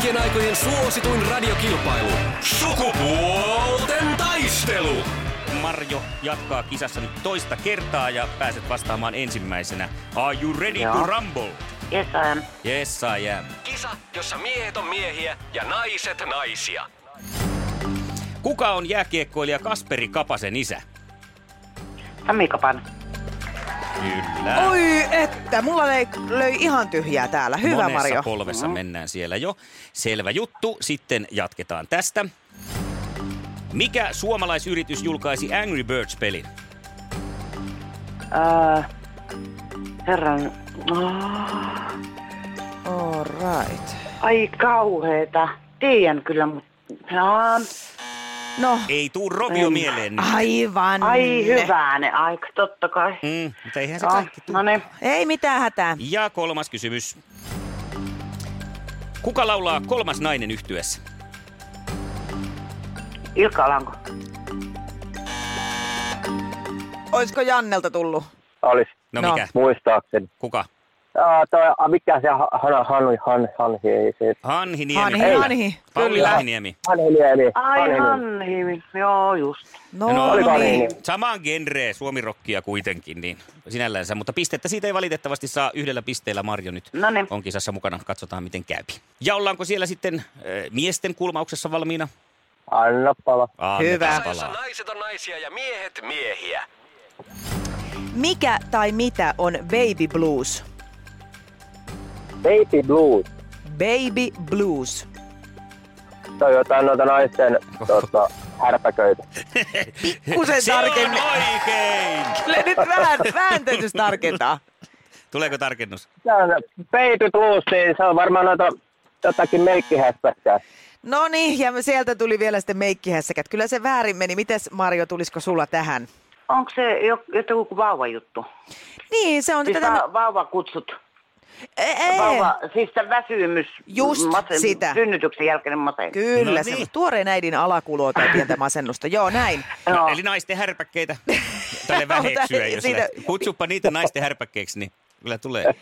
kaikkien aikojen suosituin radiokilpailu. Sukupuolten taistelu. Marjo jatkaa kisassa nyt toista kertaa ja pääset vastaamaan ensimmäisenä. Are you ready to Joo. rumble? Yes, I am. Yes, I am. Kisa, jossa miehet on miehiä ja naiset naisia. Kuka on jääkiekkoilija Kasperi Kapasen isä? Sami Kapan. Kyllä. Oi, että mulla löi, löi ihan tyhjää täällä. Hyvä Monessa Marjo. polvessa mennään siellä jo. Selvä juttu. Sitten jatketaan tästä. Mikä suomalaisyritys julkaisi Angry Birds-pelin? Äh, herran... Oh, All right. ai kauheeta. Tiedän kyllä, mutta... No, Ei tuu Rovio En. mieleen nyt. aivan. ai hyvänen aika, totta kai. Mm, mutta eihän se Ah, kaikki tuu. no niin. Ei mitään hätää. Ja kolmas kysymys. Kuka laulaa kolmas nainen yhtyessä? Ilkka Alanko. Oisko Jannelta tullut? Olis, No, No. mikä? muistaakseni. Kuka? Aa, toi, mikä se han, han, han, han, Hanhi, ei se. Hanhi Niemi. Hanhi. Hanhi. Pauli Kyllä. Hanhiniemi. Hanhi Niemi. Ai Hanhi joo just. No, No, Oliko niin. niin? Samaan genreen suomirokkia kuitenkin, niin sinällänsä. Mutta pistettä siitä ei valitettavasti saa yhdellä pisteellä Marjo nyt. No niin. On kisassa mukana, katsotaan miten käypi. Ja ollaanko siellä sitten äh, miesten kulmauksessa valmiina? Anna pala. Annetaan Hyvä. palaa. naiset on naisia ja miehet miehiä. Mikä tai mitä on baby blues? Baby Blues. Baby blues. Se on jotain noita naisten tota, härpäköitä. Kusen Se on tarkemmin. oikein! Kyllä nyt vähän, vähän täytyisi tarkentaa. Tuleeko tarkennus? Se on Baby Blues, niin se on varmaan noita jotakin meikkihäspäkkää. No niin, ja sieltä tuli vielä sitten meikkihässäkät. Kyllä se väärin meni. Mites Marjo, tulisiko sulla tähän? Onko se jo- joku vauvajuttu? Niin, se on Siis tätä... va- vauvakutsut. Ei, ei. Vauva, siis se väsymys. Just sitä. Synnytyksen jälkeinen masennus. Kyllä, No niin. niin. tuoreen äidin alakuloa tai pientä masennusta. Joo, näin. No, eli naisten härpäkkeitä tälle väheksyä, jos siitä-. Kutsuppa niitä naisten härpäkkeiksi, niin kyllä tulee.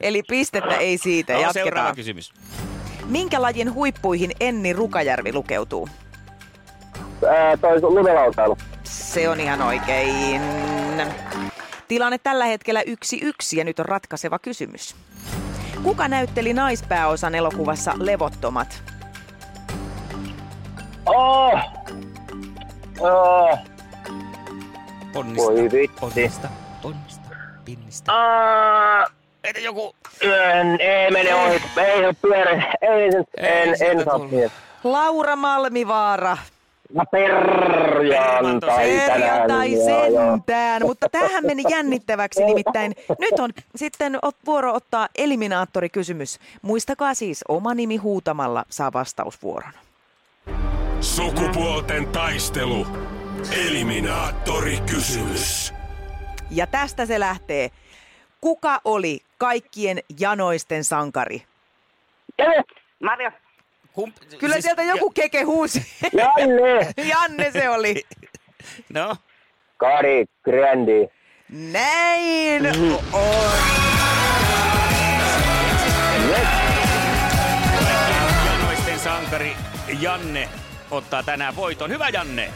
Eli pistettä ei siitä. No, seuraava Jatketaan. kysymys. Minkä lajin huippuihin Enni Rukajärvi lukeutuu? Ää, toi lumelautailu. Se on ihan oikein. Tilanne tällä hetkellä yksi yksi ja nyt on ratkaiseva kysymys. Kuka näytteli naispääosan elokuvassa Levottomat? Oh! Oh! Ponnista, Voi vitsi. ponnista, ponnista, pinnistä. Entä joku... en, ei mene ohi. Ei se pyörä. Ei, en, sieltä en saa. Laura Malmivaara. No perjantai tänään. Joo, sentään, mutta tähän meni jännittäväksi nimittäin. Nyt on sitten vuoro ottaa eliminaattorikysymys. Muistakaa siis, oma nimi huutamalla saa vastausvuoron. Sukupuolten taistelu. Eliminaattori kysymys. Ja tästä se lähtee. Kuka oli kaikkien janoisten sankari? Marja, Kump... Kyllä siis, sieltä joku keke huusi. Janne! Janne se oli. No, Kari Grandi. Näin on. janoisten sankari Janne ottaa tänään voiton. Hyvä Janne!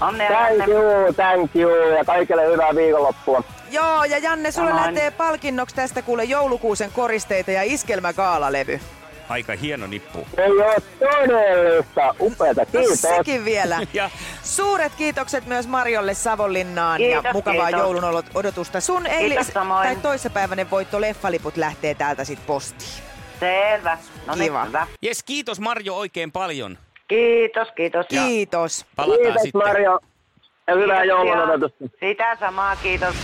onnea Thank Janne. you, thank you ja kaikille hyvää viikonloppua. Joo, ja Janne, sulle Samoin. lähtee palkinnoksi tästä kuule joulukuusen koristeita ja iskelmäkaalalevy. Aika hieno nippu. Ei ole todellista. Upeata, kiitos. Sekin vielä. Ja Suuret kiitokset myös Marjolle Savonlinnaan Kiitos, ja mukavaa kiitos. joulun olot- odotusta. Sun eilis, tai toissapäiväinen voitto leffaliput lähtee täältä sit postiin. Selvä. No niin, Kiva. hyvä. jes, kiitos Marjo oikein paljon. Kiitos, kiitos. Kiitos. Palataan Kiitos sitten. Marjo. Ja hyvää joulun odotusta. Sitä samaa, kiitos.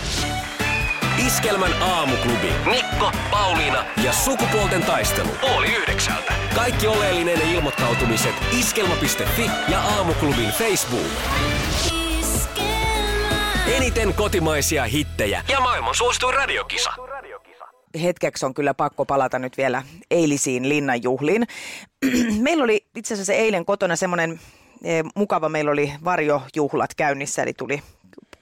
Iskelmän aamuklubi. Mikko, Pauliina ja sukupuolten taistelu. Oli yhdeksältä. Kaikki oleellinen ilmoittautumiset iskelma.fi ja aamuklubin Facebook. Eniten kotimaisia hittejä ja maailman suosituin radiokisa. hetkeksi on kyllä pakko palata nyt vielä eilisiin linnanjuhliin. meillä oli itse asiassa eilen kotona semmoinen eh, mukava, meillä oli varjojuhlat käynnissä, eli tuli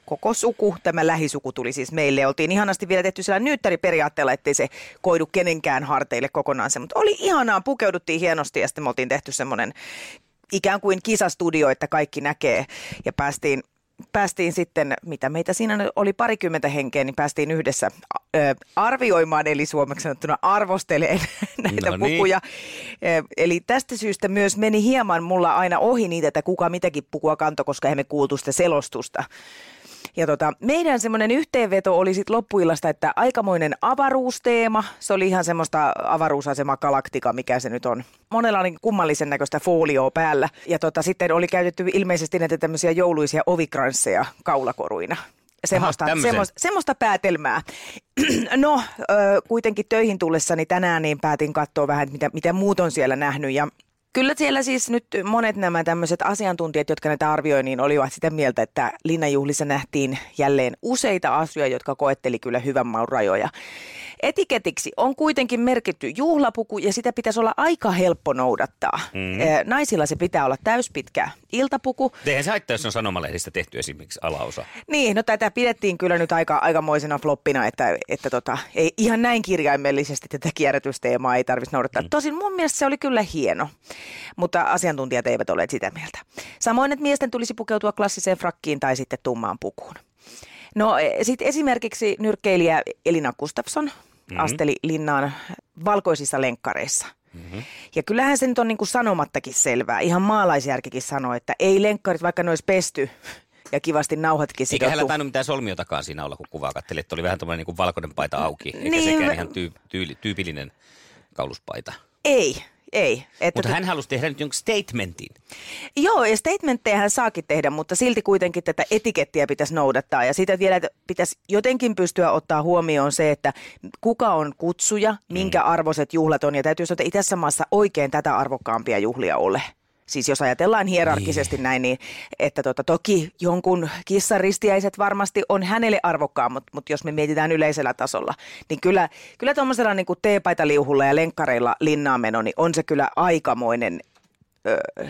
koko suku, tämä lähisuku tuli siis meille. Oltiin ihanasti vielä tehty sillä nyyttäriperiaatteella, ettei se koidu kenenkään harteille kokonaan se, mutta oli ihanaa, pukeuduttiin hienosti ja sitten me oltiin tehty semmoinen ikään kuin kisastudio, että kaikki näkee ja päästiin päästiin sitten, mitä meitä siinä oli parikymmentä henkeä, niin päästiin yhdessä arvioimaan, eli suomeksi sanottuna arvosteleen näitä No niin. pukuja. Eli tästä syystä myös meni hieman mulla aina ohi niitä, että kuka mitäkin pukua kanto, koska emme kuultu sitä selostusta. Ja tota, meidän semmoinen yhteenveto oli sitten loppuillasta, että aikamoinen avaruusteema. Se oli ihan semmoista avaruusasema galaktika, mikä se nyt on. Monella oli kummallisen näköistä folioa päällä. Ja tota, sitten oli käytetty ilmeisesti näitä tämmöisiä jouluisia ovikransseja kaulakoruina. Semmoista, tämmöisen. semmoista, semmoista päätelmää. No, ö, kuitenkin töihin tullessani tänään niin päätin katsoa vähän, mitä, mitä muut on siellä nähnyt. Ja Kyllä siellä siis nyt monet nämä tämmöiset asiantuntijat, jotka näitä arvioi, niin olivat sitä mieltä, että linnanjuhlissa nähtiin jälleen useita asioita, jotka koetteli kyllä hyvän maun rajoja. Etiketiksi on kuitenkin merkitty juhlapuku ja sitä pitäisi olla aika helppo noudattaa. Mm. Naisilla se pitää olla täyspitkä iltapuku. Eihän se haittaa, jos on sanomalehdistä tehty esimerkiksi alaosa. Niin, no tätä pidettiin kyllä nyt aika, aikamoisena floppina, että, että tota, ei ihan näin kirjaimellisesti tätä kierrätysteemaa ei tarvitsisi noudattaa. Mm. Tosin mun mielestä se oli kyllä hieno, mutta asiantuntijat eivät ole sitä mieltä. Samoin, että miesten tulisi pukeutua klassiseen frakkiin tai sitten tummaan pukuun. No sitten esimerkiksi nyrkkeilijä Elina Gustafsson mm-hmm. asteli linnaan valkoisissa lenkkareissa. Mm-hmm. Ja kyllähän se nyt on niin kuin sanomattakin selvää. Ihan maalaisjärkikin sanoo, että ei lenkkarit, vaikka ne olisi pesty ja kivasti nauhatkin Eikä sidottu. hänellä tainnut mitään solmiotakaan siinä olla, kun kuvaa katteli, että oli vähän tämmöinen niin valkoinen paita auki, eikä Niin, sekään ihan tyy, tyyli, tyypillinen kauluspaita. Ei, ei. Että Mutta hän halusi tehdä nyt jonkun statementin. Joo, ja statementteja hän saakin tehdä, mutta silti kuitenkin tätä etikettiä pitäisi noudattaa. Ja sitä vielä pitäisi jotenkin pystyä ottaa huomioon se, että kuka on kutsuja, minkä arvoiset juhlat on. Ja täytyy sanoa, että itässä maassa oikein tätä arvokkaampia juhlia ole. Siis jos ajatellaan hierarkisesti niin. näin, niin että tota, toki jonkun kissan ristiäiset varmasti on hänelle arvokkaan, mutta, jos me mietitään yleisellä tasolla, niin kyllä, kyllä tuommoisella niin kuin teepaitaliuhulla ja lenkkareilla linnaan meno, niin on se kyllä aikamoinen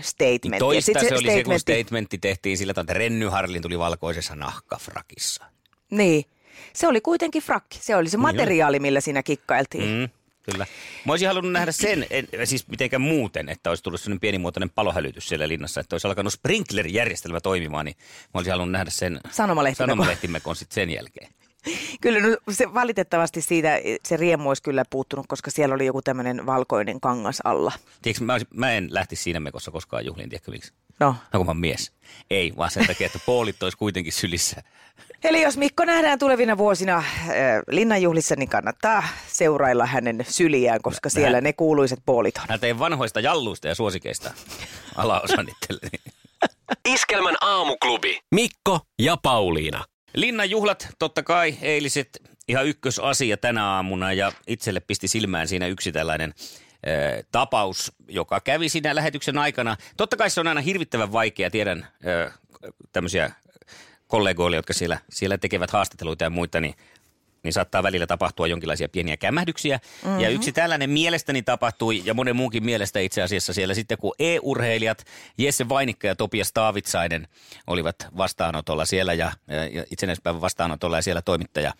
statement. Niin Ja toista sit se, oli se, kun statementti- statementti tehtiin sillä tavalla, että Renny Harlin tuli valkoisessa nahkafrakissa. Niin. Se oli kuitenkin frakki. Se oli se materiaali, millä siinä kikkailtiin. Mm, kyllä. Mä olisin halunnut nähdä sen, en, siis mitenkään muuten, että olisi tullut sellainen pienimuotoinen palohälytys siellä linnassa, että olisi alkanut sprinklerijärjestelmä toimimaan, niin mä olisin halunnut nähdä sen Sanomalehtimekon. sitten sen jälkeen. Kyllä no, se valitettavasti siitä se riemu olisi kyllä puuttunut, koska siellä oli joku tämmöinen valkoinen kangas alla. Tiedätkö, mä, olisin, mä en lähtisi siinä mekossa koskaan juhliin, tiedätkö miksi? No. No kun mä mies. Ei, vaan sen takia, että poolit olisi kuitenkin sylissä. Eli jos Mikko nähdään tulevina vuosina äh, linnanjuhlissa, niin kannattaa seurailla hänen syliään, koska siellä Vähän. ne kuuluiset poolit on. Mä tein vanhoista jalluista ja suosikeista alaosan itselleni. Iskelmän aamuklubi. Mikko ja Pauliina. Linnan juhlat, totta kai, eiliset ihan ykkösasia tänä aamuna ja itselle pisti silmään siinä yksi tällainen ö, tapaus, joka kävi siinä lähetyksen aikana. Totta kai se on aina hirvittävän vaikea, tiedän ö, tämmöisiä kollegoille, jotka siellä, siellä tekevät haastatteluita ja muita, niin niin saattaa välillä tapahtua jonkinlaisia pieniä kämähdyksiä. Mm-hmm. Ja yksi tällainen mielestäni tapahtui, ja monen muunkin mielestä itse asiassa siellä sitten, kun e-urheilijat Jesse Vainikka ja Topias Taavitsainen olivat vastaanotolla siellä ja, ja itsenäispäivän vastaanotolla ja siellä toimittaja,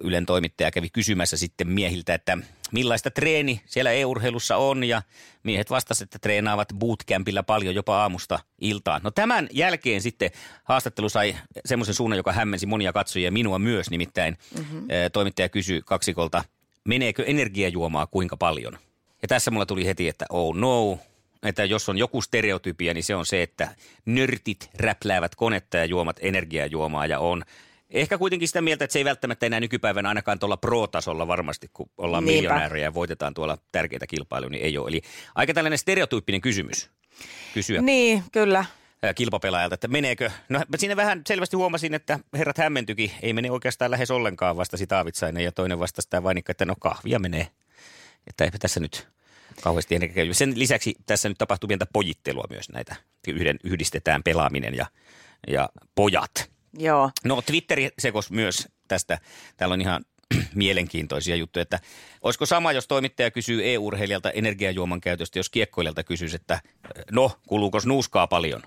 Ylen toimittaja kävi kysymässä sitten miehiltä, että millaista treeni siellä e-urheilussa on ja miehet vastasivat, että treenaavat bootcampilla paljon jopa aamusta iltaan. No tämän jälkeen sitten haastattelu sai semmoisen suunnan, joka hämmensi monia katsojia minua myös, nimittäin mm-hmm. toimittaja kysyi kaksikolta, meneekö energiajuomaa kuinka paljon? Ja tässä mulla tuli heti, että oh no, että jos on joku stereotypia, niin se on se, että nörtit räpläävät konetta ja juomat energiajuomaa ja on Ehkä kuitenkin sitä mieltä, että se ei välttämättä enää nykypäivänä ainakaan tuolla pro-tasolla varmasti, kun ollaan Niinpä. miljonäärejä ja voitetaan tuolla tärkeitä kilpailuja, niin ei ole. Eli aika tällainen stereotyyppinen kysymys kysyä. Niin, kyllä. kilpapelaajalta, että meneekö. No siinä vähän selvästi huomasin, että herrat hämmentykin. Ei mene oikeastaan lähes ollenkaan vastasi Taavitsainen ja toinen vastasi tämä vainikka, että no kahvia menee. Että eipä tässä nyt kauheasti ennen. Sen lisäksi tässä nyt tapahtuu pientä pojittelua myös näitä. Yhden, yhdistetään pelaaminen ja, ja pojat. Joo. No Twitteri sekos myös tästä. Täällä on ihan mielenkiintoisia juttuja, että olisiko sama, jos toimittaja kysyy e-urheilijalta energiajuoman käytöstä, jos kiekkoilijalta kysyisi, että no, kuluuko nuuskaa paljon?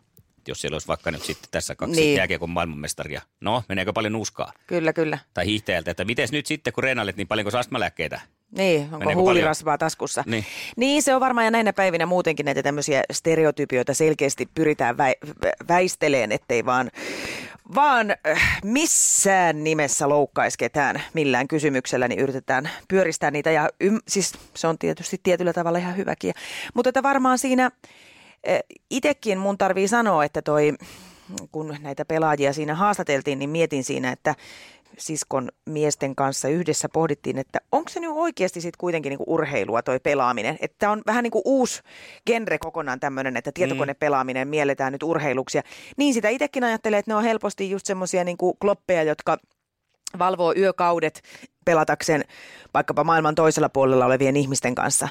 Jos siellä olisi vaikka nyt sitten tässä kaksi Niin. jääkiekon maailmanmestaria. No, meneekö paljon nuuskaa? Kyllä, kyllä. Tai hiihtäjältä, että miten nyt sitten, kun reenailet, niin paljonko astmalääkkeitä? Niin, onko Meneekö huulirasvaa taskussa? Niin. niin, se on varmaan ja näinä päivinä muutenkin näitä tämmöisiä stereotypioita selkeästi pyritään vä- vä- väisteleen, ettei vaan, vaan äh, missään nimessä loukkaisi ketään millään kysymyksellä, niin yritetään pyöristää niitä. Ja ym- siis se on tietysti tietyllä tavalla ihan hyväkin. Mutta että varmaan siinä itsekin mun tarvii sanoa, että toi, kun näitä pelaajia siinä haastateltiin, niin mietin siinä, että siskon miesten kanssa yhdessä pohdittiin, että onko se nyt oikeasti sitten kuitenkin niinku urheilua toi pelaaminen. Että on vähän niin kuin uusi genre kokonaan tämmöinen, että tietokonepelaaminen mielletään nyt urheiluksi. Ja niin sitä itsekin ajattelee, että ne on helposti just semmoisia niinku kloppeja, jotka valvoo yökaudet pelatakseen vaikkapa maailman toisella puolella olevien ihmisten kanssa,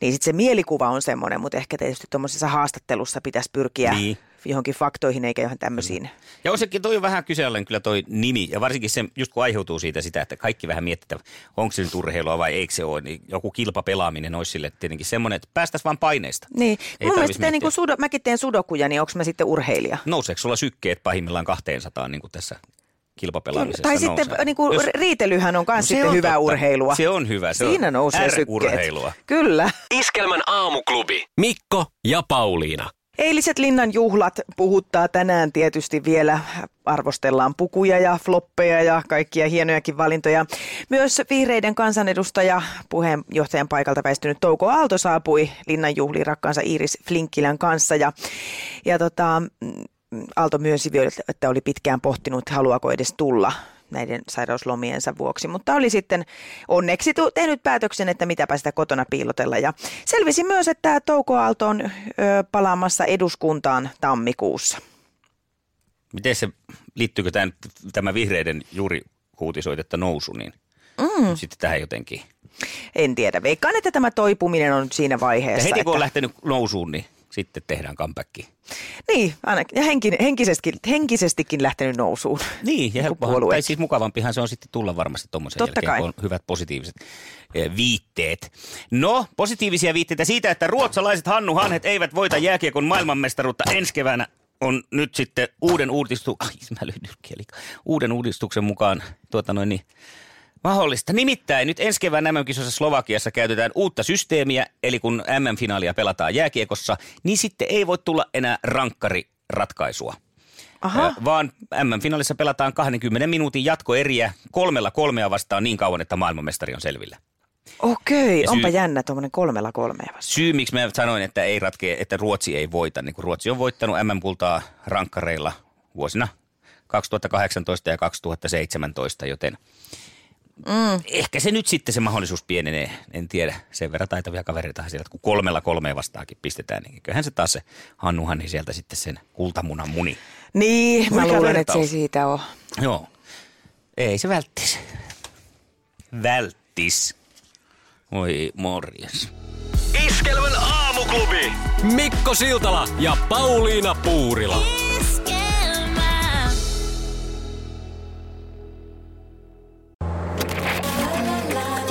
niin sitten se mielikuva on semmoinen, mutta ehkä tietysti tuommoisessa haastattelussa pitäisi pyrkiä Niin. Johonkin faktoihin eikä johon tämmöisiin. Ja on sekin, toi on vähän kyseenalainen kyllä toi nimi, ja varsinkin se, just kun aiheutuu siitä sitä, että kaikki vähän miettii, että onko se nyt urheilua vai eikö se ole, niin joku kilpapelaaminen olisi sille tietenkin semmoinen, että päästäisiin vaan paineista. Niin, Ei mun mielestä teen, niin kuin sudo, mäkin teen sudokuja, niin onko mä sitten urheilija? Nouseeko sulla sykkeet pahimmillaan 200 niin kuin tässä kilpapelaamisessa Tai sitten nousee? niin kuin Jos- riitelyhän on myös No sitten on hyvää totta. urheilua. Se on hyvä. Se Siinä on nousee sykkeet. R-urheilua. Kyllä. Iskelmän aamuklubi. Mikko ja Pauliina. Eiliset linnan juhlat puhuttaa tänään tietysti vielä. Arvostellaan pukuja ja floppeja ja kaikkia hienojakin valintoja. Myös vihreiden kansanedustaja puheenjohtajan paikalta väistynyt Touko Aalto saapui linnan juhliin rakkaansa Iiris Flinkkilän kanssa. Ja, ja tota, mm, Aalto myönsi vielä, että oli pitkään pohtinut, haluaako edes tulla näiden sairauslomiensa vuoksi, mutta oli sitten onneksi tehnyt päätöksen, että mitäpä sitä kotona piilotella. Ja selvisi myös, että Touko Aalto on ö, palaamassa eduskuntaan tammikuussa. Miten se, liittyykö tämän, tämä vihreiden juuri uutisoitetta nousu, niin mm. sitten tähän jotenkin. En tiedä, veikkaan, että tämä toipuminen on siinä Ja vaiheessa. heti kun on että, lähtenyt nousuun, niin sitten tehdään comeback. Niin, ainakin, ja henki, henkisesti, henkisestikin lähtenyt nousuun. Niin, ja helppohan, puolueet. tai siis mukavampihan se on sitten tulla varmasti tuommoisen Totta jälkeen, kai. kun on hyvät positiiviset eh, viitteet. No, positiivisia viitteitä siitä, että ruotsalaiset Hannu Hanhet eivät voita jääkiekon maailmanmestaruutta ensi keväänä on nyt sitten uuden uudistu... Ai, mä. Uuden uudistuksen mukaan tuota noin niin, mahdollista. Nimittäin nyt ensi kevään MM-kisossa Slovakiassa käytetään uutta systeemiä, eli kun MM-finaalia pelataan jääkiekossa, niin sitten ei voi tulla enää rankkariratkaisua. Aha. Vaan MM-finaalissa pelataan 20 minuutin jatkoeriä kolmella kolmea vastaan niin kauan, että maailmanmestari on selvillä. Okei, Ja onpa syy- jännä tuommoinen kolmella kolmea vasta. Syy, miksi mä sanoin, että ei ratkee, että Ruotsi ei voita, niin kun Ruotsi on voittanut MM-kultaa rankkareilla vuosina 2018 ja 2017, joten mm. ehkä se nyt sitten se mahdollisuus pienenee. En tiedä, sen verran taitavia kavereita sieltä, kun kolmella kolmea vastaakin pistetään, niin kyllähän se taas se Hannu Hanni sieltä sitten sen kultamunan muni. Niin, mä Mikä luulen, että se ei siitä ole. Joo. Ei se välttis. Välttis. Oi morjes. Iskelmän aamuklubi. Mikko Siltala ja Pauliina Puurila.